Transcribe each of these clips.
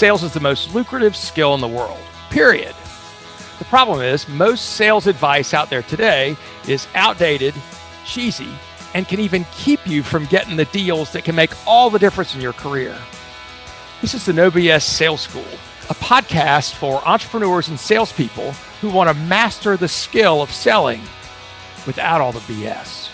sales is the most lucrative skill in the world, period. The problem is, most sales advice out there today is outdated, cheesy, and can even keep you from getting the deals that can make all the difference in your career. This is the No BS Sales School, a podcast for entrepreneurs and salespeople who want to master the skill of selling without all the BS.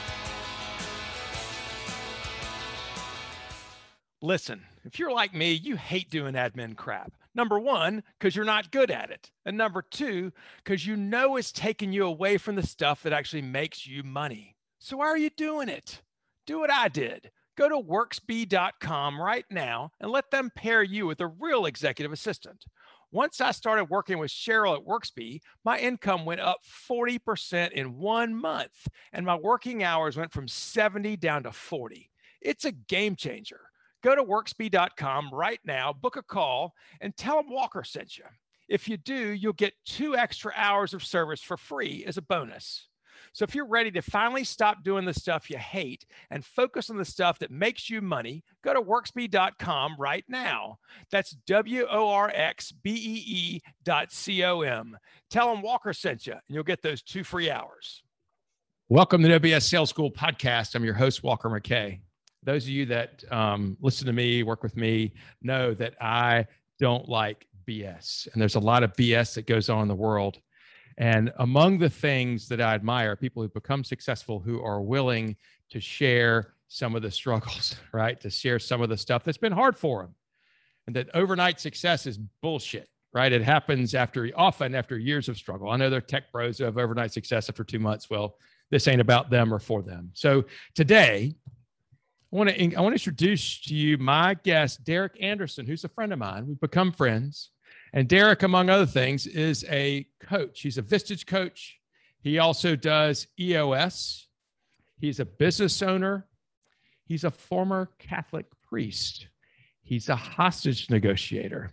Listen, if you're like me, you hate doing admin crap. Number one, because you're not good at it. And number two, because you know it's taking you away from the stuff that actually makes you money. So why are you doing it? Do what I did. Go to worxbee.com right now and let them pair you with a real executive assistant. Once I started working with Cheryl at WorxBee, my income went up 40% in one month, and my working hours went from 70 down to 40. It's a game changer. Go to worxbee.com right now, book a call, and tell them Walker sent you. If you do, you'll get two extra hours of service for free as a bonus. So if you're ready to finally stop doing the stuff you hate and focus on the stuff that makes you money, go to worxbee.com right now. That's W O R X B E E dot C O M. Tell them Walker sent you, and you'll get those two free hours. Welcome to the No BS Sales School podcast. I'm your host, Walker McKay those of you that um, listen to me, work with me, know that I don't like BS. And there's a lot of BS that goes on in the world. And among the things that I admire, people who become successful who are willing to share some of the struggles, right? To share some of the stuff that's been hard for them. And that overnight success is bullshit, right? It happens after often after years of struggle. I know there are tech pros who have overnight success after two months. Well, this ain't about them or for them. So today, I want to I want to introduce to you my guest, Derek Anderson, who's a friend of mine. We've become friends. And Derek, among other things, is a coach. He's a Vistage coach. He also does EOS. He's a business owner. He's a former Catholic priest. He's a hostage negotiator.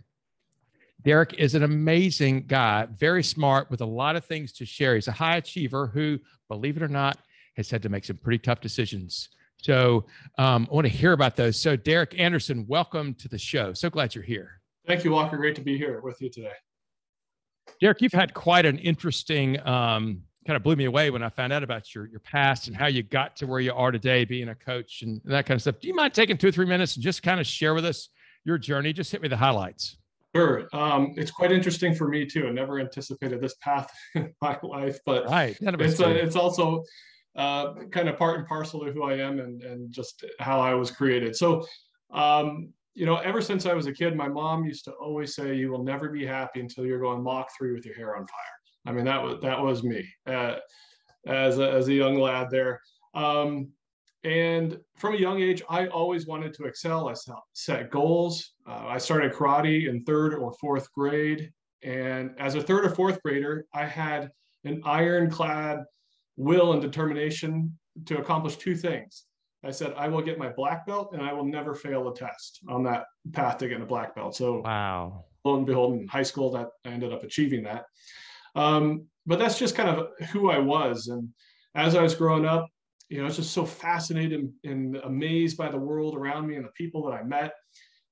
Derek is an amazing guy, very smart, with a lot of things to share. He's a high achiever who, believe it or not, has had to make some pretty tough decisions so um, I want to hear about those. So, Derek Anderson, welcome to the show. So glad you're here. Thank you, Walker. Great to be here with you today. Derek, you've had quite an interesting, um, kind of blew me away when I found out about your, your past and how you got to where you are today, being a coach and that kind of stuff. Do you mind taking two or three minutes and just kind of share with us your journey? Just hit me the highlights. Sure. Um, it's quite interesting for me too. I never anticipated this path in my life, but right. it's, a, it's also uh, kind of part and parcel to who I am and, and just how I was created. So, um, you know, ever since I was a kid, my mom used to always say, "You will never be happy until you're going Mach three with your hair on fire." I mean, that was that was me uh, as a, as a young lad there. Um, and from a young age, I always wanted to excel. I set goals. Uh, I started karate in third or fourth grade, and as a third or fourth grader, I had an ironclad will and determination to accomplish two things. I said, I will get my black belt and I will never fail a test on that path to getting a black belt. So, wow. Lo and behold, in high school, that I ended up achieving that. Um, but that's just kind of who I was. And as I was growing up, you know, I was just so fascinated and amazed by the world around me and the people that I met.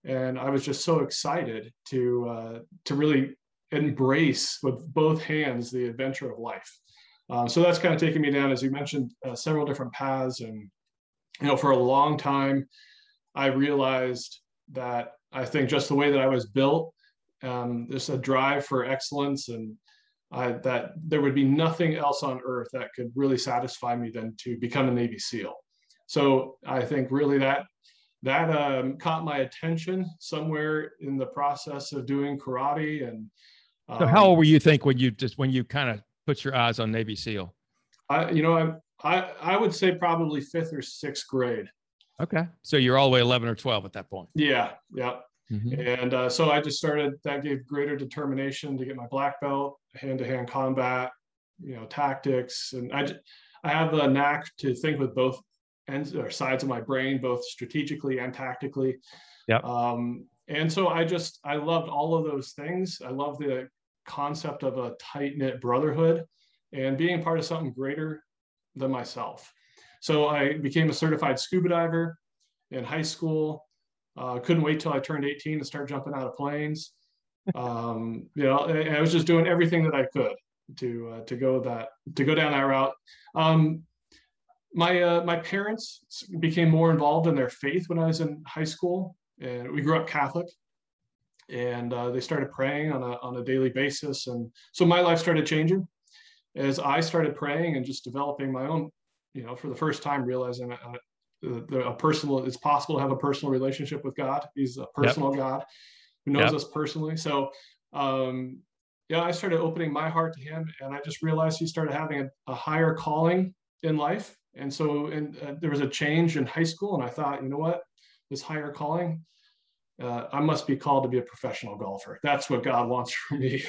And I was just so excited to uh, to really embrace with both hands the adventure of life. Uh, so that's kind of taken me down, as you mentioned, uh, several different paths. And, you know, for a long time, I realized that I think just the way that I was built, um, there's a drive for excellence and I, that there would be nothing else on earth that could really satisfy me than to become a Navy SEAL. So I think really that that um, caught my attention somewhere in the process of doing karate and. Um, so how old were you think when you just when you kind of put your eyes on Navy SEAL? I, you know, I, I, I would say probably fifth or sixth grade. Okay. So you're all the way 11 or 12 at that point. Yeah. Yeah. Mm-hmm. And uh, so I just started, that gave greater determination to get my black belt, hand to hand combat, you know, tactics. And I, I have a knack to think with both ends or sides of my brain, both strategically and tactically. Yeah. Um, and so I just, I loved all of those things. I love the concept of a tight knit brotherhood and being part of something greater than myself. So I became a certified scuba diver in high school. Uh, couldn't wait till I turned 18 to start jumping out of planes. Um, you know, I was just doing everything that I could to uh, to go that to go down that route. Um, my uh, my parents became more involved in their faith when I was in high school, and we grew up Catholic, and uh, they started praying on a on a daily basis, and so my life started changing as I started praying and just developing my own, you know, for the first time realizing that uh, a personal it's possible to have a personal relationship with God. He's a personal yep. God who knows yep. us personally. So um, yeah, I started opening my heart to him, and I just realized he started having a, a higher calling in life. And so, and uh, there was a change in high school, and I thought, you know what, this higher calling, uh, I must be called to be a professional golfer. That's what God wants from me.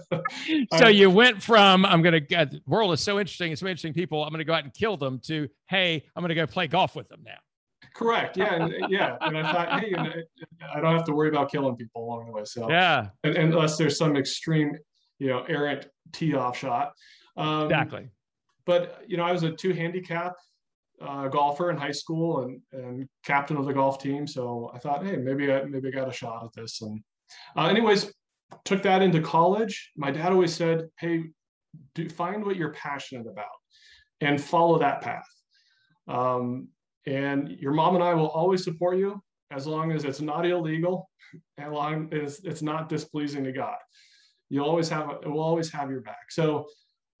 so you went from I'm going to get the world is so interesting, it's so interesting people. I'm going to go out and kill them to hey, I'm going to go play golf with them now. Correct. Yeah. And, yeah. And I thought, hey, I don't have to worry about killing people along the way. So, yeah. And, unless there's some extreme, you know, errant tee off shot. Um, exactly. But, you know, I was a two handicap uh, golfer in high school and, and captain of the golf team. So I thought, hey, maybe I, maybe I got a shot at this. And, uh, anyways, took that into college. My dad always said, hey, do, find what you're passionate about and follow that path. Um, and your mom and I will always support you as long as it's not illegal and long as it's not displeasing to God. You'll always have, we'll always have your back. So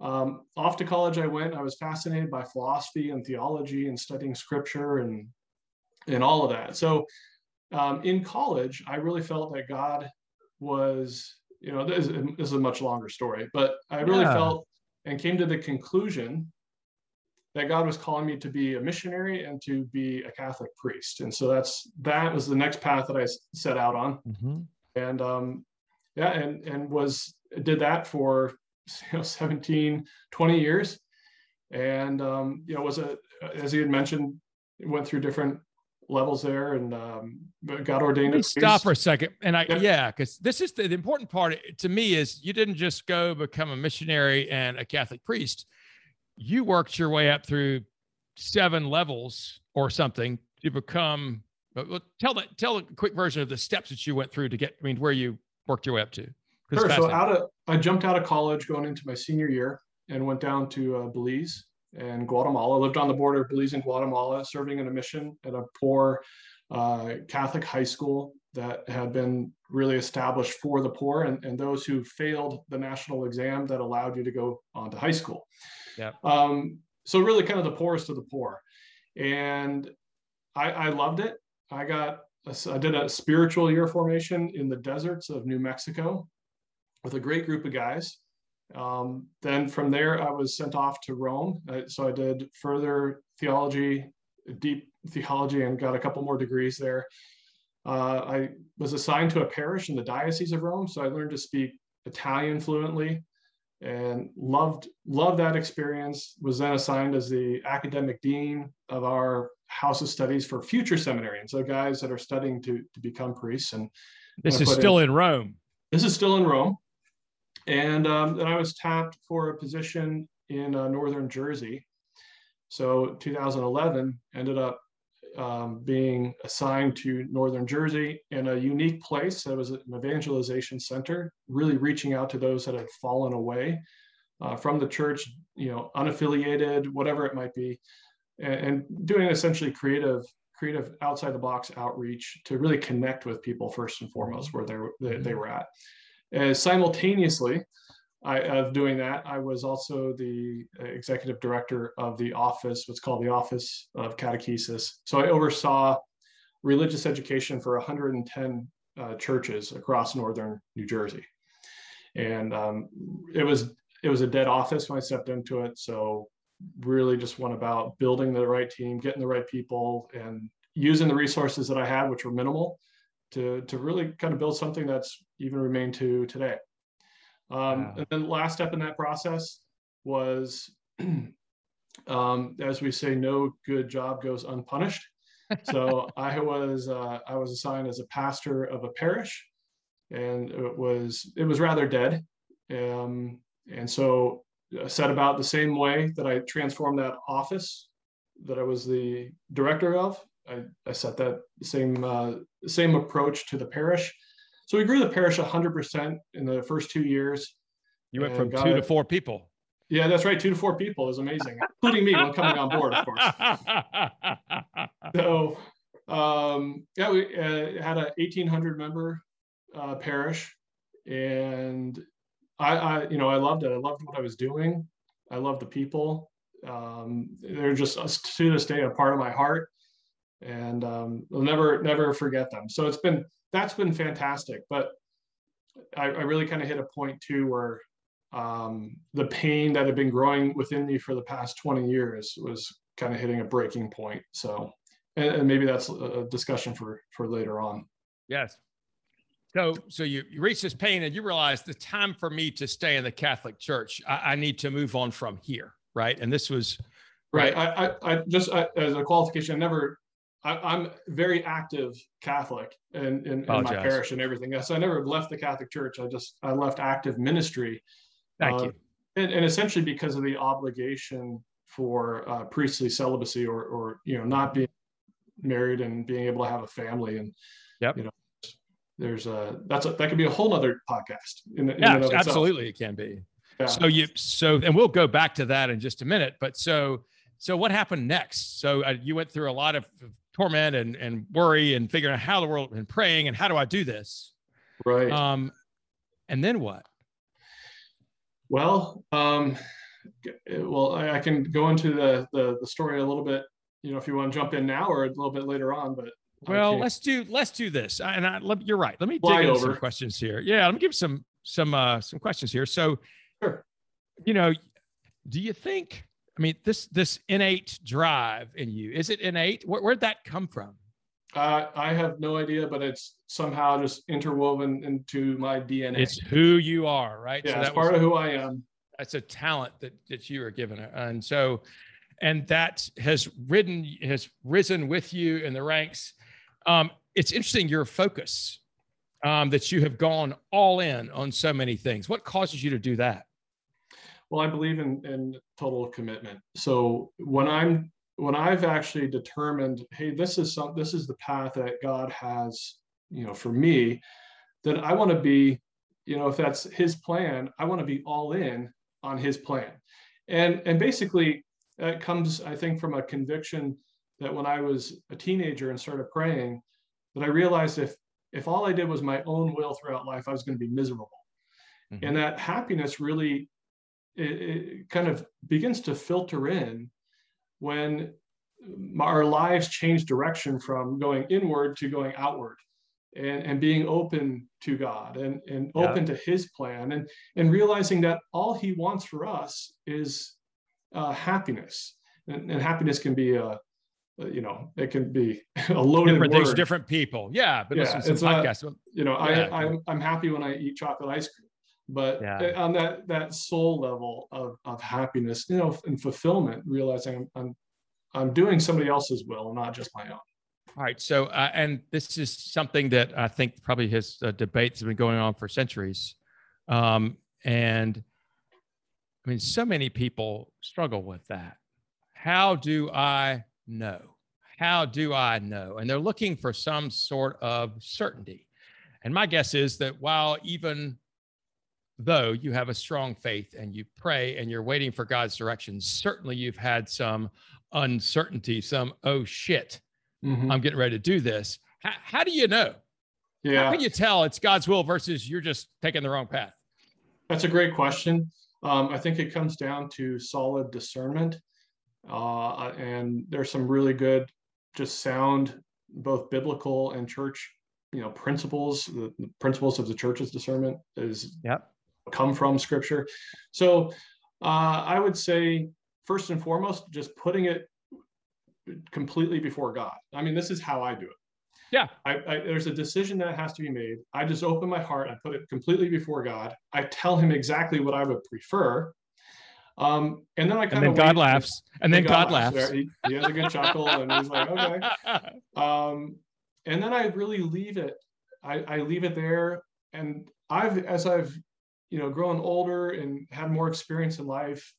um, off to college I went. I was fascinated by philosophy and theology and studying scripture and, and all of that. So um, in college, I really felt that God was, you know, this, this is a much longer story, but I really yeah. felt and came to the conclusion that God was calling me to be a missionary and to be a Catholic priest. And so that's that was the next path that I set out on. Mm-hmm. And um, yeah, and and was did that for you know 17, 20 years. And um, you know, was a as he had mentioned, went through different levels there and um, got ordained. Let me stop for a second. And I, yeah, because yeah, this is the, the, important part to me is you didn't just go become a missionary and a Catholic priest you worked your way up through seven levels or something to become well, tell that tell a quick version of the steps that you went through to get i mean where you worked your way up to sure so out of i jumped out of college going into my senior year and went down to uh, belize and guatemala lived on the border of belize and guatemala serving in a mission at a poor uh, catholic high school that had been really established for the poor and, and those who failed the national exam that allowed you to go on to high school yeah. Um, so really kind of the poorest of the poor. And I, I loved it. I got, a, I did a spiritual year formation in the deserts of New Mexico with a great group of guys. Um, then from there, I was sent off to Rome. so I did further theology, deep theology, and got a couple more degrees there. Uh, I was assigned to a parish in the Diocese of Rome, so I learned to speak Italian fluently and loved loved that experience was then assigned as the academic dean of our house of studies for future seminarians so guys that are studying to, to become priests and this is still in, in, rome this is still in rome and um, then i was tapped for a position in uh, northern jersey. So 2011 ended up um, being assigned to Northern Jersey in a unique place. That was an evangelization center, really reaching out to those that had fallen away uh, from the church, you know, unaffiliated, whatever it might be, and, and doing essentially creative, creative outside the box outreach to really connect with people first and foremost where they, they, they were at. Uh, simultaneously, I, of doing that, I was also the executive director of the office, what's called the Office of Catechesis. So I oversaw religious education for 110 uh, churches across northern New Jersey, and um, it was it was a dead office when I stepped into it. So really just went about building the right team, getting the right people, and using the resources that I had, which were minimal, to to really kind of build something that's even remained to today. Um, And then the last step in that process was, um, as we say, no good job goes unpunished. so I was uh, I was assigned as a pastor of a parish, and it was it was rather dead, um, and so I set about the same way that I transformed that office that I was the director of I, I set that same uh, same approach to the parish. So we grew the parish 100% in the first two years. You went from two to four people. Yeah, that's right. Two to four people is amazing, including me when coming on board, of course. so, um, yeah, we uh, had a 1,800 member uh, parish, and I, I, you know, I loved it. I loved what I was doing. I loved the people. Um, they're just to this day a part of my heart, and um, I'll never, never forget them. So it's been that's been fantastic. But I, I really kind of hit a point too where um, the pain that had been growing within me for the past 20 years was kind of hitting a breaking point. So, and, and maybe that's a discussion for for later on. Yes. So, so you, you reach this pain and you realize the time for me to stay in the Catholic Church, I, I need to move on from here, right? And this was right. right. I, I, I just I, as a qualification, I never I, am very active Catholic in, in, in my parish and everything. Yes, I never left the Catholic Church. I just I left active ministry. Thank uh, you. And, and, essentially because of the obligation for uh, priestly celibacy or or you know not being married and being able to have a family and yep. you know there's a that's a that could be a whole other podcast. In, in yeah, absolutely, it can be. Yeah. So you so and we'll go back to that in just a minute. But so so what happened next? So uh, you went through a lot of torment and, and worry and figuring out how the world and praying and how do I do this? Right. Um, and then what? Well, um, well, I, I, can go into the, the, the story a little bit, you know, if you want to jump in now or a little bit later on, but well, let's do let's do this. And I, you're right. Let me dig into some questions here. Yeah, let me give some some uh, some questions here. So, sure. you know, do you think I mean, this this innate drive in you is it innate? Where, where'd that come from? Uh, I have no idea, but it's somehow just interwoven into my DNA. It's who you are, right? Yeah, so it's part was, of who I am. That's a talent that that you are given, and so, and that has ridden has risen with you in the ranks. Um, it's interesting your focus um, that you have gone all in on so many things. What causes you to do that? Well, I believe in, in total commitment. So when I'm when I've actually determined, hey, this is some this is the path that God has, you know, for me, then I want to be, you know, if that's his plan, I want to be all in on his plan. And and basically that comes, I think, from a conviction that when I was a teenager and started praying, that I realized if if all I did was my own will throughout life, I was going to be miserable. Mm-hmm. And that happiness really it, it kind of begins to filter in when our lives change direction from going inward to going outward and, and being open to God and, and open yeah. to his plan and, and realizing that all he wants for us is uh, happiness. And, and, happiness can be a, you know, it can be a loaded different word. different people. Yeah, but yeah, it's Not, you know, yeah. I, I'm, I'm happy when I eat chocolate ice cream but yeah. on that that soul level of, of happiness you know and fulfillment realizing I'm, I'm i'm doing somebody else's will and not just my own. All right. So uh, and this is something that i think probably his uh, debates have been going on for centuries. Um, and i mean so many people struggle with that. How do i know? How do i know? And they're looking for some sort of certainty. And my guess is that while even though you have a strong faith and you pray and you're waiting for God's direction, certainly you've had some uncertainty, some, oh shit, mm-hmm. I'm getting ready to do this. How, how do you know? Yeah. How can you tell it's God's will versus you're just taking the wrong path? That's a great question. Um, I think it comes down to solid discernment. Uh, and there's some really good, just sound, both biblical and church, you know, principles. The, the principles of the church's discernment is yep come from scripture. So uh, I would say, first and foremost, just putting it completely before God. I mean, this is how I do it. Yeah. I, I, there's a decision that has to be made. I just open my heart. I put it completely before God. I tell him exactly what I would prefer. Um, and then I kind of. God laughs. And then God, God laughs. laughs. He, he, has a good chuckle and he's like, okay. Um, and then I really leave it. I, I leave it there. And I've, as I've you know, growing older and had more experience in life,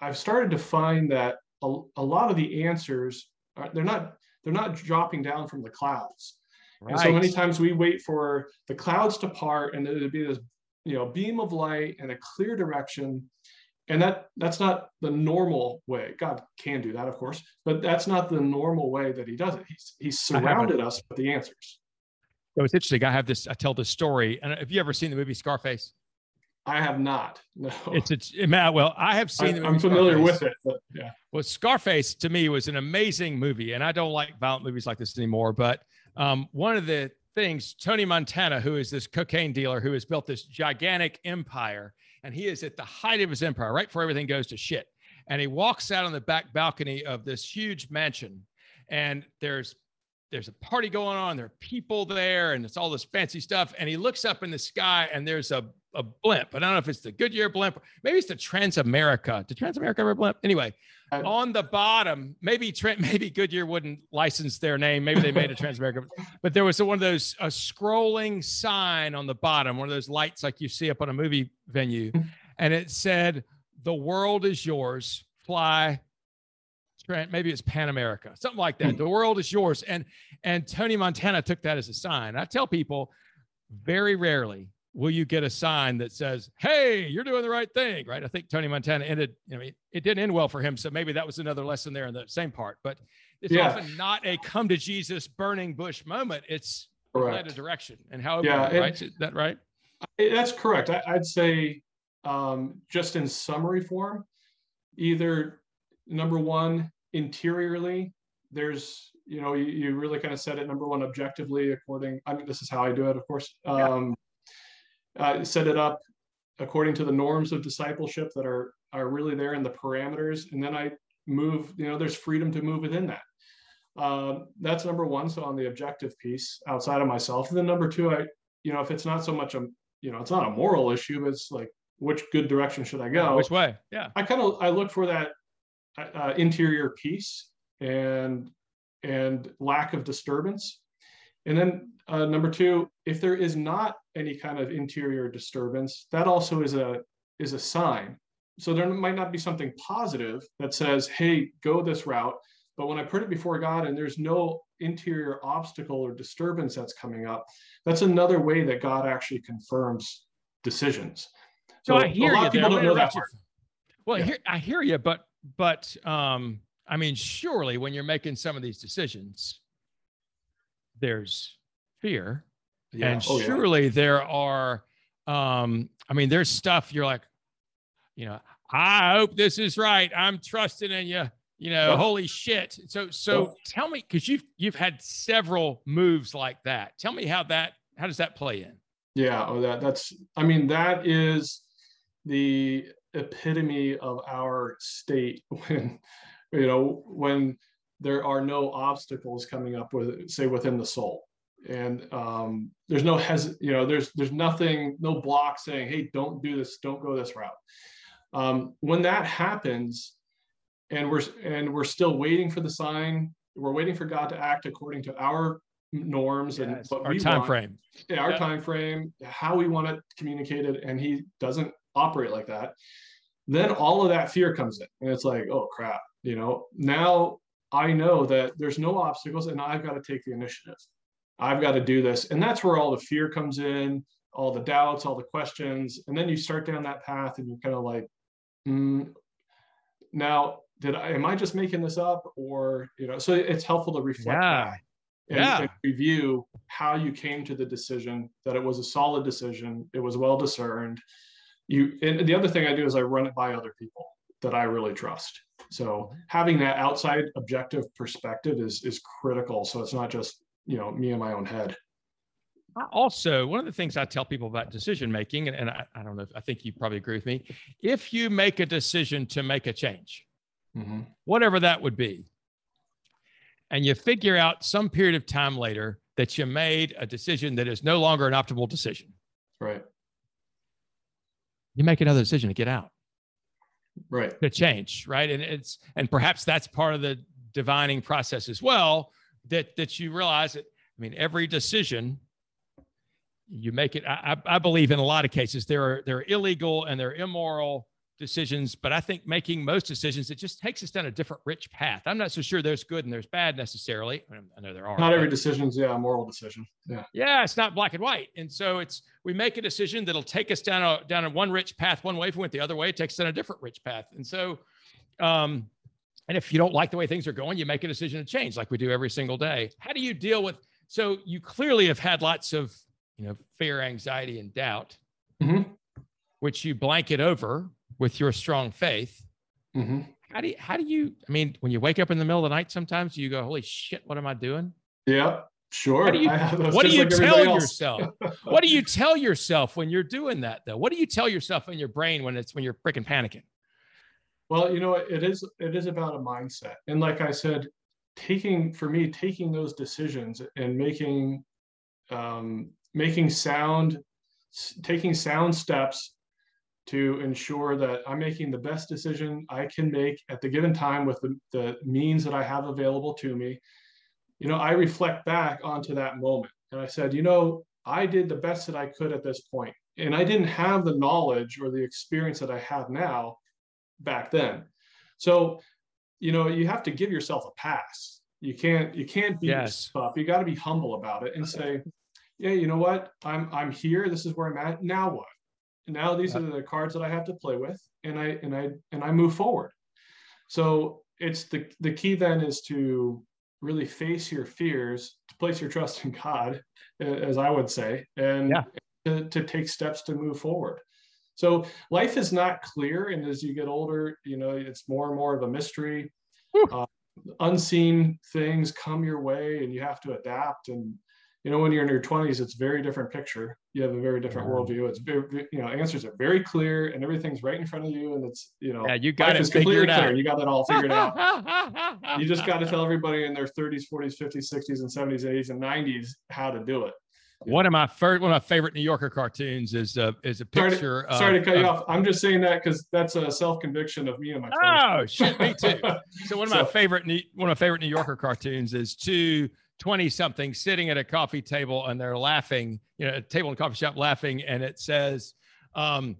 I've started to find that a, a lot of the answers are, they're not they're not dropping down from the clouds. Right. And so many times we wait for the clouds to part and to be this, you know, beam of light and a clear direction. And that that's not the normal way. God can do that, of course, but that's not the normal way that he does it. He's he's surrounded us with the answers. So it's interesting. I have this, I tell this story. And have you ever seen the movie Scarface? I have not. No. It's it's well, I have seen. I, am familiar Scarface. with it, but yeah. Well, Scarface to me was an amazing movie, and I don't like violent movies like this anymore. But um, one of the things, Tony Montana, who is this cocaine dealer who has built this gigantic empire, and he is at the height of his empire, right before everything goes to shit. And he walks out on the back balcony of this huge mansion, and there's there's a party going on. There are people there, and it's all this fancy stuff. And he looks up in the sky, and there's a, a blimp. But I don't know if it's the Goodyear blimp, maybe it's the Transamerica. Did Transamerica ever blimp? Anyway, on the bottom, maybe Trent, maybe Goodyear wouldn't license their name. Maybe they made a Transamerica, but there was one of those a scrolling sign on the bottom, one of those lights like you see up on a movie venue, mm-hmm. and it said, "The world is yours. Fly Trent, maybe it's Pan America, something like that. the world is yours. And and Tony Montana took that as a sign. I tell people very rarely will you get a sign that says, Hey, you're doing the right thing. Right. I think Tony Montana ended, you know, it, it didn't end well for him. So maybe that was another lesson there in the same part. But it's yeah. often not a come to Jesus burning bush moment. It's led a direction. And how yeah, it, right? Is that right? That's correct. I, would say um, just in summary form, either number one, interiorly, there's, you know, you, you really kind of said it number one, objectively, according, I mean, this is how I do it, of course. Um, yeah. Uh, set it up according to the norms of discipleship that are are really there in the parameters. And then i move you know there's freedom to move within that. Um, that's number one. So on the objective piece outside of myself and then number two i you know if it's not so much a you know it's not a moral issue but it's like which good direction should i go? Which way? Yeah. I kind of i look for that uh, interior peace and and lack of disturbance. And then uh, number two, if there is not any kind of interior disturbance, that also is a is a sign. So there might not be something positive that says, "Hey, go this route." But when I put it before God and there's no interior obstacle or disturbance that's coming up, that's another way that God actually confirms decisions. So, so I hear you. People don't know that part. Well, yeah. I, hear, I hear you, but but um, I mean, surely when you're making some of these decisions, there's fear, yeah. and oh, surely yeah. there are. Um, I mean, there's stuff you're like, you know, I hope this is right. I'm trusting in you. You know, holy shit. So, so tell me, because you've you've had several moves like that. Tell me how that how does that play in? Yeah, oh, that that's. I mean, that is the epitome of our state when you know when there are no obstacles coming up with say within the soul. And um, there's no hes you know there's there's nothing no block saying hey don't do this don't go this route. Um, when that happens and we're and we're still waiting for the sign we're waiting for god to act according to our norms and what our time want. frame. Yeah, our time frame how we want it communicated and he doesn't operate like that, then all of that fear comes in. And it's like, oh crap, you know, now I know that there's no obstacles and I've got to take the initiative. I've got to do this. And that's where all the fear comes in, all the doubts, all the questions. And then you start down that path and you're kind of like, mm, now, did I, am I just making this up? Or, you know, so it's helpful to reflect yeah. And, yeah. and review how you came to the decision that it was a solid decision. It was well discerned you and the other thing I do is I run it by other people that I really trust. So having that outside objective perspective is is critical. So it's not just you know me in my own head. Also, one of the things I tell people about decision making, and, and I, I, don't know, if, I think you probably agree with me. If you make a decision to make a change, mm-hmm. whatever that would be, and you figure out some period of time later that you made a decision that is no longer an optimal decision. Right you make another decision to get out right. to change right? And it's and perhaps that's part of the divining process as well that that you realize that i mean every decision you make it I, I believe in a lot of cases there are they're illegal and they're immoral decisions, but I think making most decisions, it just takes us down a different rich path. I'm not so sure there's good and there's bad necessarily. I know there are. Not every decision's yeah, a moral decision. Yeah. Yeah, it's not black and white. And so it's we make a decision that'll take us down a down a one rich path one way. If we went the other way, it takes us down a different rich path. And so um, and if you don't like the way things are going, you make a decision to change like we do every single day. How do you deal with so you clearly have had lots of you know fear, anxiety, and doubt, mm-hmm. which you blanket over with your strong faith. Mm-hmm. How do you, how do you, I mean, when you wake up in the middle of the night, sometimes you go, holy shit, what am I doing? Yeah, sure. Do you, what do you like tell yourself? what do you tell yourself when you're doing that though? What do you tell yourself in your brain when it's, when you're freaking panicking? Well, you know, it is, it is about a mindset. And like I said, taking, for me, taking those decisions and making, um, making sound, taking sound steps to ensure that I'm making the best decision I can make at the given time with the, the means that I have available to me. You know, I reflect back onto that moment and I said, you know, I did the best that I could at this point. And I didn't have the knowledge or the experience that I have now back then. So, you know, you have to give yourself a pass. You can't, you can't be yes. up. You got to be humble about it and say, yeah, you know what? I'm I'm here. This is where I'm at. Now what? Now these are the cards that I have to play with, and I and I and I move forward. So it's the the key then is to really face your fears, to place your trust in God, as I would say, and yeah. to, to take steps to move forward. So life is not clear, and as you get older, you know it's more and more of a mystery. Uh, unseen things come your way, and you have to adapt and you know when you're in your 20s it's a very different picture you have a very different mm-hmm. worldview it's very you know answers are very clear and everything's right in front of you and it's you know yeah you got it completely clear you got that all figured out you just got to tell everybody in their 30s 40s 50s 60s and 70s 80s and 90s how to do it one of my first, one of my favorite New Yorker cartoons is a is a picture. Sorry to, sorry to cut you off. I'm just saying that because that's a self conviction of me and my. Oh shit, me too. so one of my favorite one of my favorite New Yorker cartoons is two 20 something sitting at a coffee table and they're laughing, you know, a table in a coffee shop laughing. And it says, um,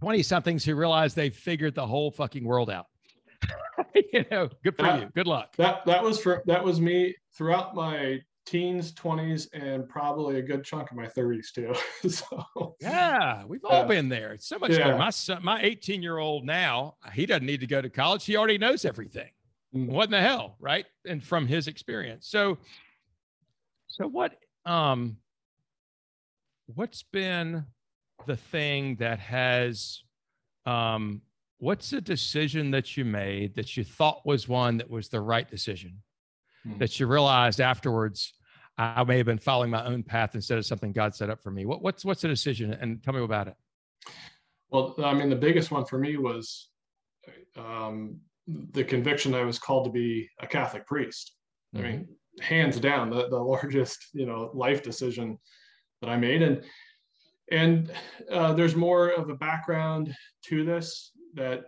20 somethings who realize they've figured the whole fucking world out. you know, good for that, you. Good luck. That, that was for, that was me throughout my teens, 20s, and probably a good chunk of my 30s too. so yeah, we've all uh, been there. It's so much yeah. My son, my 18 year old now, he doesn't need to go to college. He already knows everything. Mm. what in the hell right? And from his experience. So so what um what's been the thing that has um what's the decision that you made that you thought was one that was the right decision? Hmm. that you realized afterwards i may have been following my own path instead of something god set up for me. What, what's what's the decision? And tell me about it. Well i mean the biggest one for me was um, the conviction I was called to be a Catholic priest. Mm-hmm. I mean, mm-hmm. hands down, the, the largest, you know, life decision that I made. And, and uh, there's more of a background to this that,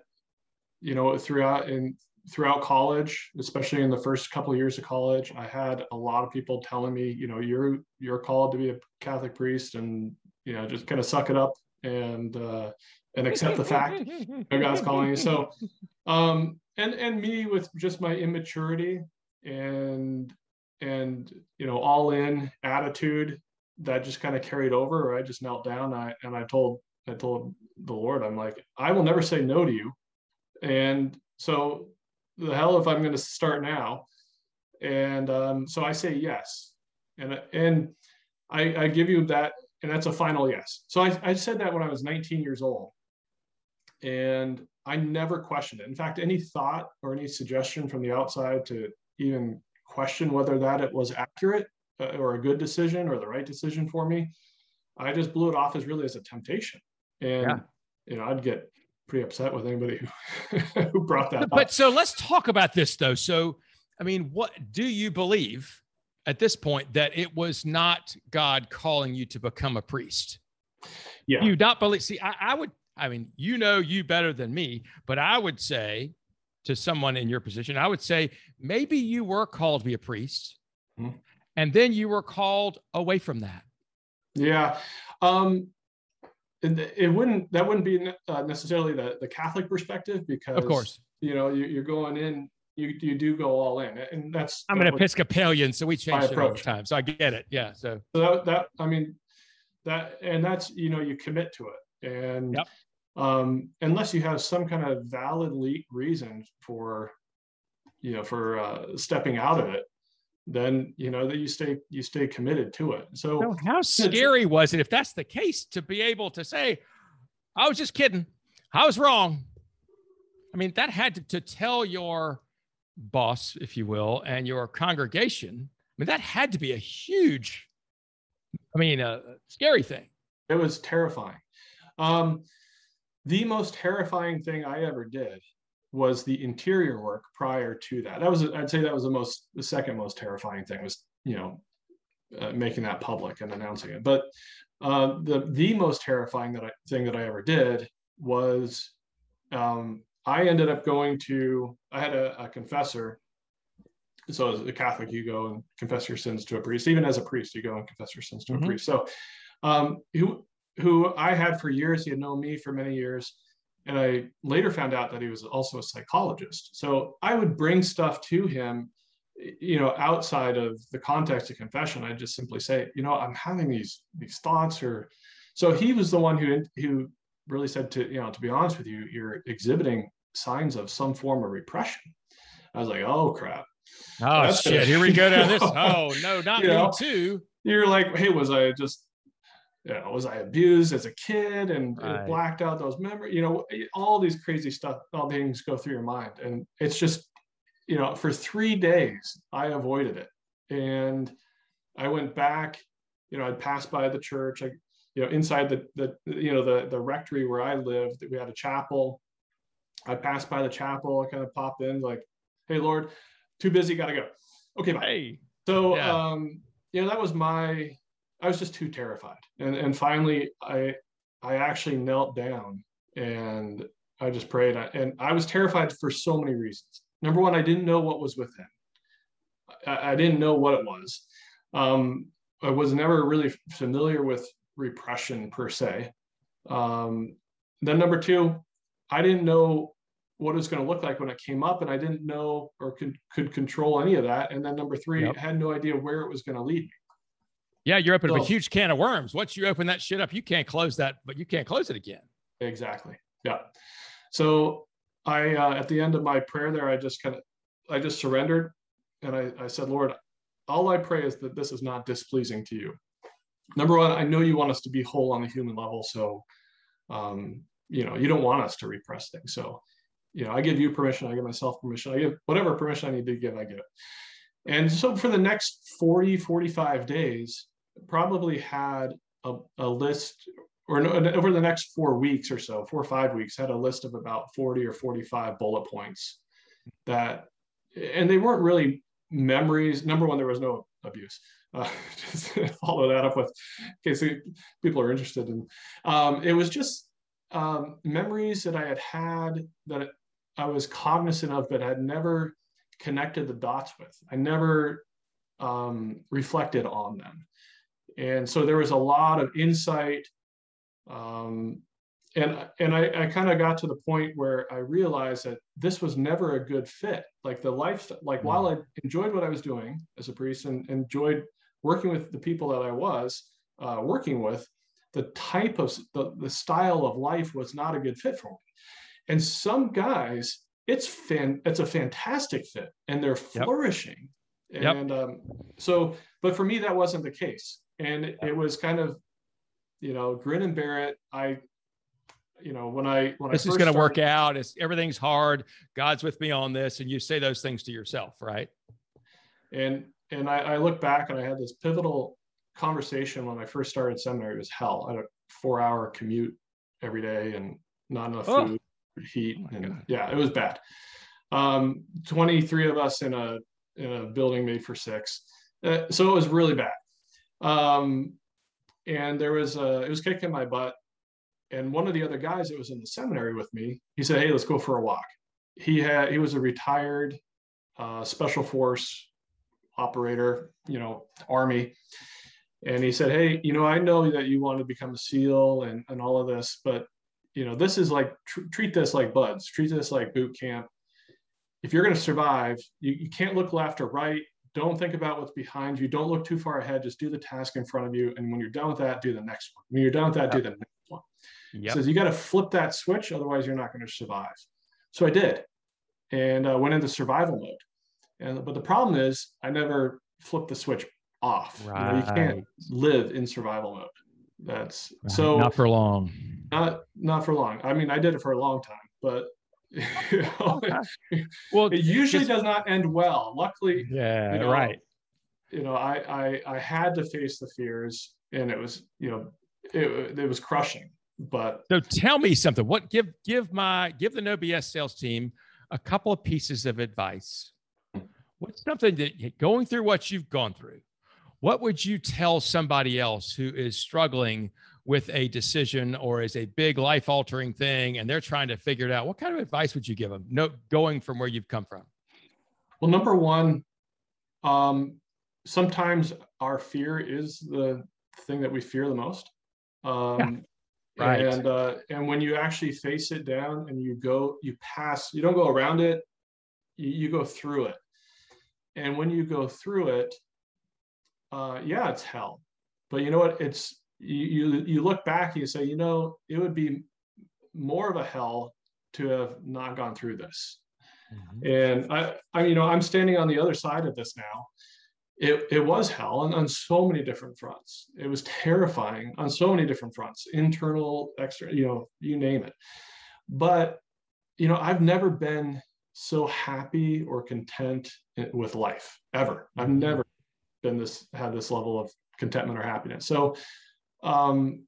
you know, throughout in throughout college, especially in the first couple of years of college, I had a lot of people telling me, you know, you're, you're called to be a Catholic priest and, you know, just kind of suck it up and, uh, and accept the fact that God's calling you. So, um, and and me with just my immaturity and and you know all in attitude that just kind of carried over. I just knelt down I, and I told I told the Lord, I'm like, I will never say no to you. And so the hell if I'm going to start now. And um, so I say yes. And and I, I give you that, and that's a final yes. So I, I said that when I was 19 years old. And I never questioned it. In fact, any thought or any suggestion from the outside to even question whether that it was accurate uh, or a good decision or the right decision for me, I just blew it off as really as a temptation. And yeah. you know, I'd get pretty upset with anybody who, who brought that up. but, up. so let's talk about this though. So, I mean, what do you believe at this point that it was not God calling you to become a priest? Yeah. You not believe, see, I, I would I mean, you know you better than me, but I would say to someone in your position, I would say maybe you were called to be a priest mm-hmm. and then you were called away from that. Yeah. Um, it wouldn't that wouldn't be uh, necessarily the, the catholic perspective because of course you know you, are going in you you do go all in and that's i'm that an episcopalian so we change it all the time so i get it yeah so, so that, that i mean that and that's you know you commit to it and yep. um unless you have some kind of valid le- reason for you know for uh, stepping out of it then you know that you stay you stay committed to it. So, so how scary was it if that's the case to be able to say i was just kidding. I was wrong. I mean that had to, to tell your boss if you will and your congregation i mean that had to be a huge i mean a scary thing. It was terrifying um the most terrifying thing i ever did was the interior work prior to that. That was, I'd say, that was the most, the second most terrifying thing was, you know, uh, making that public and announcing it. But uh, the the most terrifying that I, thing that I ever did was um, I ended up going to. I had a, a confessor. So as a Catholic, you go and confess your sins to a priest. Even as a priest, you go and confess your sins to mm-hmm. a priest. So um, who who I had for years, he had known me for many years and I later found out that he was also a psychologist. So I would bring stuff to him, you know, outside of the context of confession. I'd just simply say, you know, I'm having these these thoughts, or so he was the one who who really said to you know, to be honest with you, you're exhibiting signs of some form of repression. I was like, oh crap. Oh That's shit! Here we go down this. Oh no, not me know, too. You're like, hey, was I just you know, was I abused as a kid and, right. and, blacked out those memories? You know, all these crazy stuff, all things go through your mind. And it's just, you know, for three days, I avoided it. And I went back, you know, I'd pass by the church. I, you know, inside the, the, you know, the, the rectory where I lived, we had a chapel. I passed by the chapel, I kind of popped in like, Hey Lord, too busy, gotta go. Okay, bye. Hey. So, yeah. um, you know, that was my, I was just too terrified. And and finally, I I actually knelt down and I just prayed. And I was terrified for so many reasons. Number one, I didn't know what was within. I, I didn't know what it was. Um, I was never really familiar with repression per se. Um, then number two, I didn't know what it was going to look like when it came up, and I didn't know or could could control any of that. And then number three, yep. I had no idea where it was going to lead me. Yeah, you're opening so, a huge can of worms. Once you open that shit up, you can't close that, but you can't close it again. Exactly. Yeah. So I, uh, at the end of my prayer there, I just kind of, I just surrendered and I, I said, Lord, all I pray is that this is not displeasing to you. Number one, I know you want us to be whole on the human level. So, um, you know, you don't want us to repress things. So, you know, I give you permission. I give myself permission. I give whatever permission I need to give, I give it. And so for the next 40, 45 days, probably had a, a list or over the next four weeks or so, four or five weeks, had a list of about 40 or 45 bullet points that, and they weren't really memories. Number one, there was no abuse. Uh, just follow that up with in case people are interested in. Um, it was just um, memories that I had had that I was cognizant of, but had never connected the dots with. I never um, reflected on them. And so there was a lot of insight. Um, and and I, I kind of got to the point where I realized that this was never a good fit. Like the life, like mm-hmm. while I enjoyed what I was doing as a priest and enjoyed working with the people that I was uh, working with, the type of the, the style of life was not a good fit for me. And some guys, it's fan, it's a fantastic fit, and they're flourishing. Yep. And yep. Um, so, but for me, that wasn't the case and it was kind of you know grin and bear it. I you know when i when I this I is going to work out. It's everything's hard. God's with me on this. And you say those things to yourself right? And and I, I look back and i had this pivotal conversation when i first started seminary. It was hell. I had a four hour commute every day and not enough oh. food heat oh and God. yeah it was bad. Um 23 of us in a in a building made for six. Uh, so it was really bad um, and there was a, it was kicking my butt. And one of the other guys that was in the seminary with me, he said, Hey, let's go for a walk. He had, he was a retired uh, special force operator, you know, army. and he said, "Hey, you know, I know that you want to become a SEAL and and all of this, but you know, this is like tr- treat this like BUD/S, treat this like boot camp. If you're going to survive, you, you can't look left or right. Don't think about what's behind you. Don't look too far ahead. Just do the task in front of you. And when you're done with that, do the next one. When you're done with that, do the next one. Yep. Says you got to flip that switch, otherwise you're not going to survive. So I did, and uh, went into survival mode. And but the problem is, I never flipped the switch off. Right. You, know, you can't live in survival mode. That's right. so not for long. Not not for long. I mean, I did it for a long time, but Oh, you know, well, it usually does not end well. Luckily, yeah, you know, right. You know, I, I I had to face the fears, and it was you know it, it was crushing. But so tell me something. What give give my give the No BS sales team a couple of pieces of advice. What's something that going through what you've gone through? What would you tell somebody else who is struggling with a decision or is a big life altering thing and they're trying to figure it out? What kind of advice would you give them? No, going from where you've come from. Well, number one, um, sometimes our fear is the thing that we fear the most. Um, yeah. Right. And uh, and when you actually face it down and you go, you pass. You don't go around it. You, you go through it. And when you go through it, uh, yeah, it's hell. But you know what? It's you, you you look back and you say, you know, it would be more of a hell to have not gone through this. Mm-hmm. And I, I, you know, I'm standing on the other side of this now. It, it was hell on, on so many different fronts. It was terrifying on so many different fronts, internal, external, you know, you name it. But, you know, I've never been so happy or content with life ever. I've mm-hmm. never been this had this level of contentment or happiness. So, um,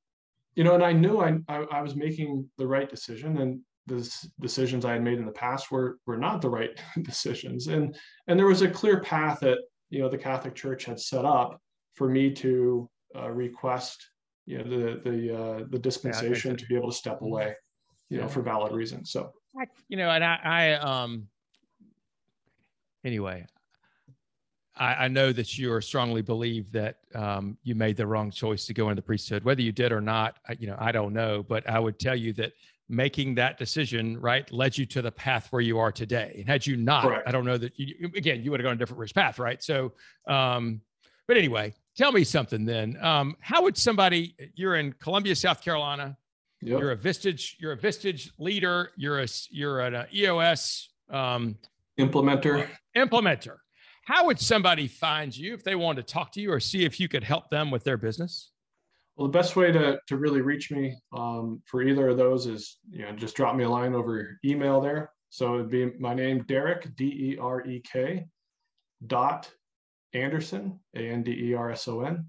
you know, and I knew I, I, I was making the right decision, and the decisions I had made in the past were were not the right decisions, and and there was a clear path that you know the Catholic Church had set up for me to uh, request you know the the uh, the dispensation yeah, to be able to step mm-hmm. away, you know, for valid reasons. So, you know, and I, I um anyway, I, I, know that you are strongly believe that um, you made the wrong choice to go into the priesthood. Whether you did or not, you know, I don't know. But I would tell you that making that decision, right, led you to the path where you are today. And had you not, Correct. I don't know that you, again, you would have gone a different rich path, right? So, um, but anyway, tell me something then. Um, how would somebody, you're in Columbia, South Carolina, yep. you're a Vistage, you're a Vistage leader, you're a, you're an uh, EOS um, implementer, implementer how would somebody find you if they wanted to talk to you or see if you could help them with their business? Well, the best way to, to really reach me um, for either of those is, you know, just drop me a line over email there. So it'd be my name, Derek, D E R E K, dot Anderson, A N D E R S O N.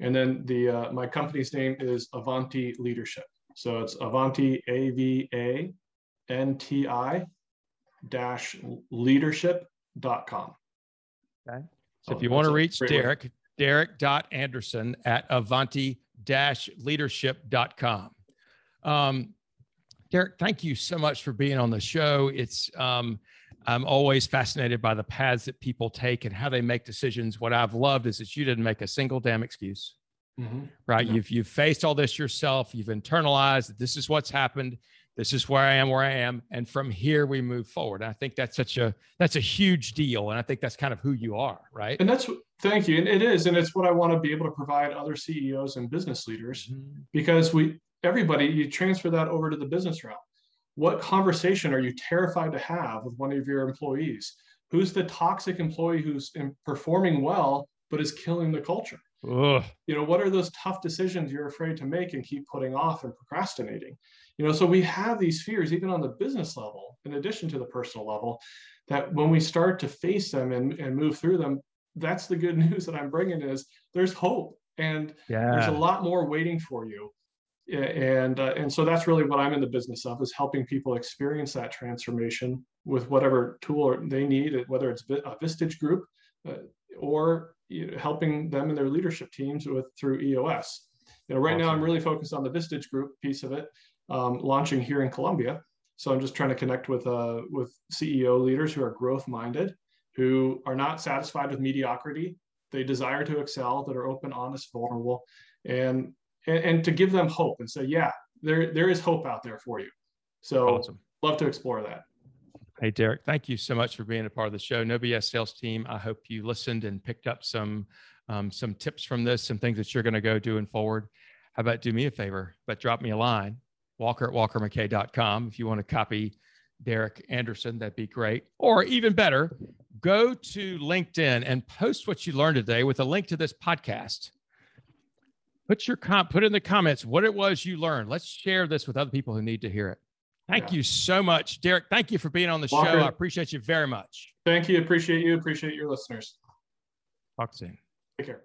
And then the uh, my company's name is Avanti Leadership. So it's Avanti, A V A N T I dash leadership.com. Okay. So oh, if you want to reach Derek, derek.anderson at avanti-leadership.com. Um, Derek, thank you so much for being on the show. It's um, I'm always fascinated by the paths that people take and how they make decisions. What I've loved is that you didn't make a single damn excuse. Mm-hmm. Right? Yeah. You've you've faced all this yourself. You've internalized that this is what's happened this is where I am, where I am, and from here we move forward. And I think that's such a that's a huge deal, and I think that's kind of who you are, right? And that's thank you, and it is, and it's what I want to be able to provide other CEOs and business leaders mm-hmm. because we everybody you transfer that over to the business realm. What conversation are you terrified to have with one of your employees? Who's the toxic employee who's performing well but is killing the culture? Ugh. You know, what are those tough decisions you're afraid to make and keep putting off and procrastinating? You know, so we have these fears even on the business level, in addition to the personal level, that when we start to face them and, and move through them, that's the good news that I'm bringing is there's hope and yeah. there's a lot more waiting for you. And uh, and so that's really what I'm in the business of is helping people experience that transformation with whatever tool they need, whether it's a Vistage group uh, or you know, helping them and their leadership teams with through EOS. You know, right awesome. now I'm really focused on the Vistage group piece of it, um, launching here in Columbia. So I'm just trying to connect with uh, with CEO leaders who are growth minded, who are not satisfied with mediocrity, they desire to excel, that are open, honest, vulnerable, and and, and to give them hope and say, yeah, there there is hope out there for you. So awesome. love to explore that. Hey, Derek, thank you so much for being a part of the show. No BS Sales Team. I hope you listened and picked up some um, some tips from this, some things that you're going to go doing forward. How about do me a favor, but drop me a line, walker at walkermckay.com. If you want to copy Derek Anderson, that'd be great. Or even better, go to LinkedIn and post what you learned today with a link to this podcast. Put your com- put in the comments what it was you learned. Let's share this with other people who need to hear it. Thank yeah. you so much, Derek. Thank you for being on the Walker, show. I appreciate you very much. Thank you. Appreciate you. Appreciate your listeners. Talk soon. Take care.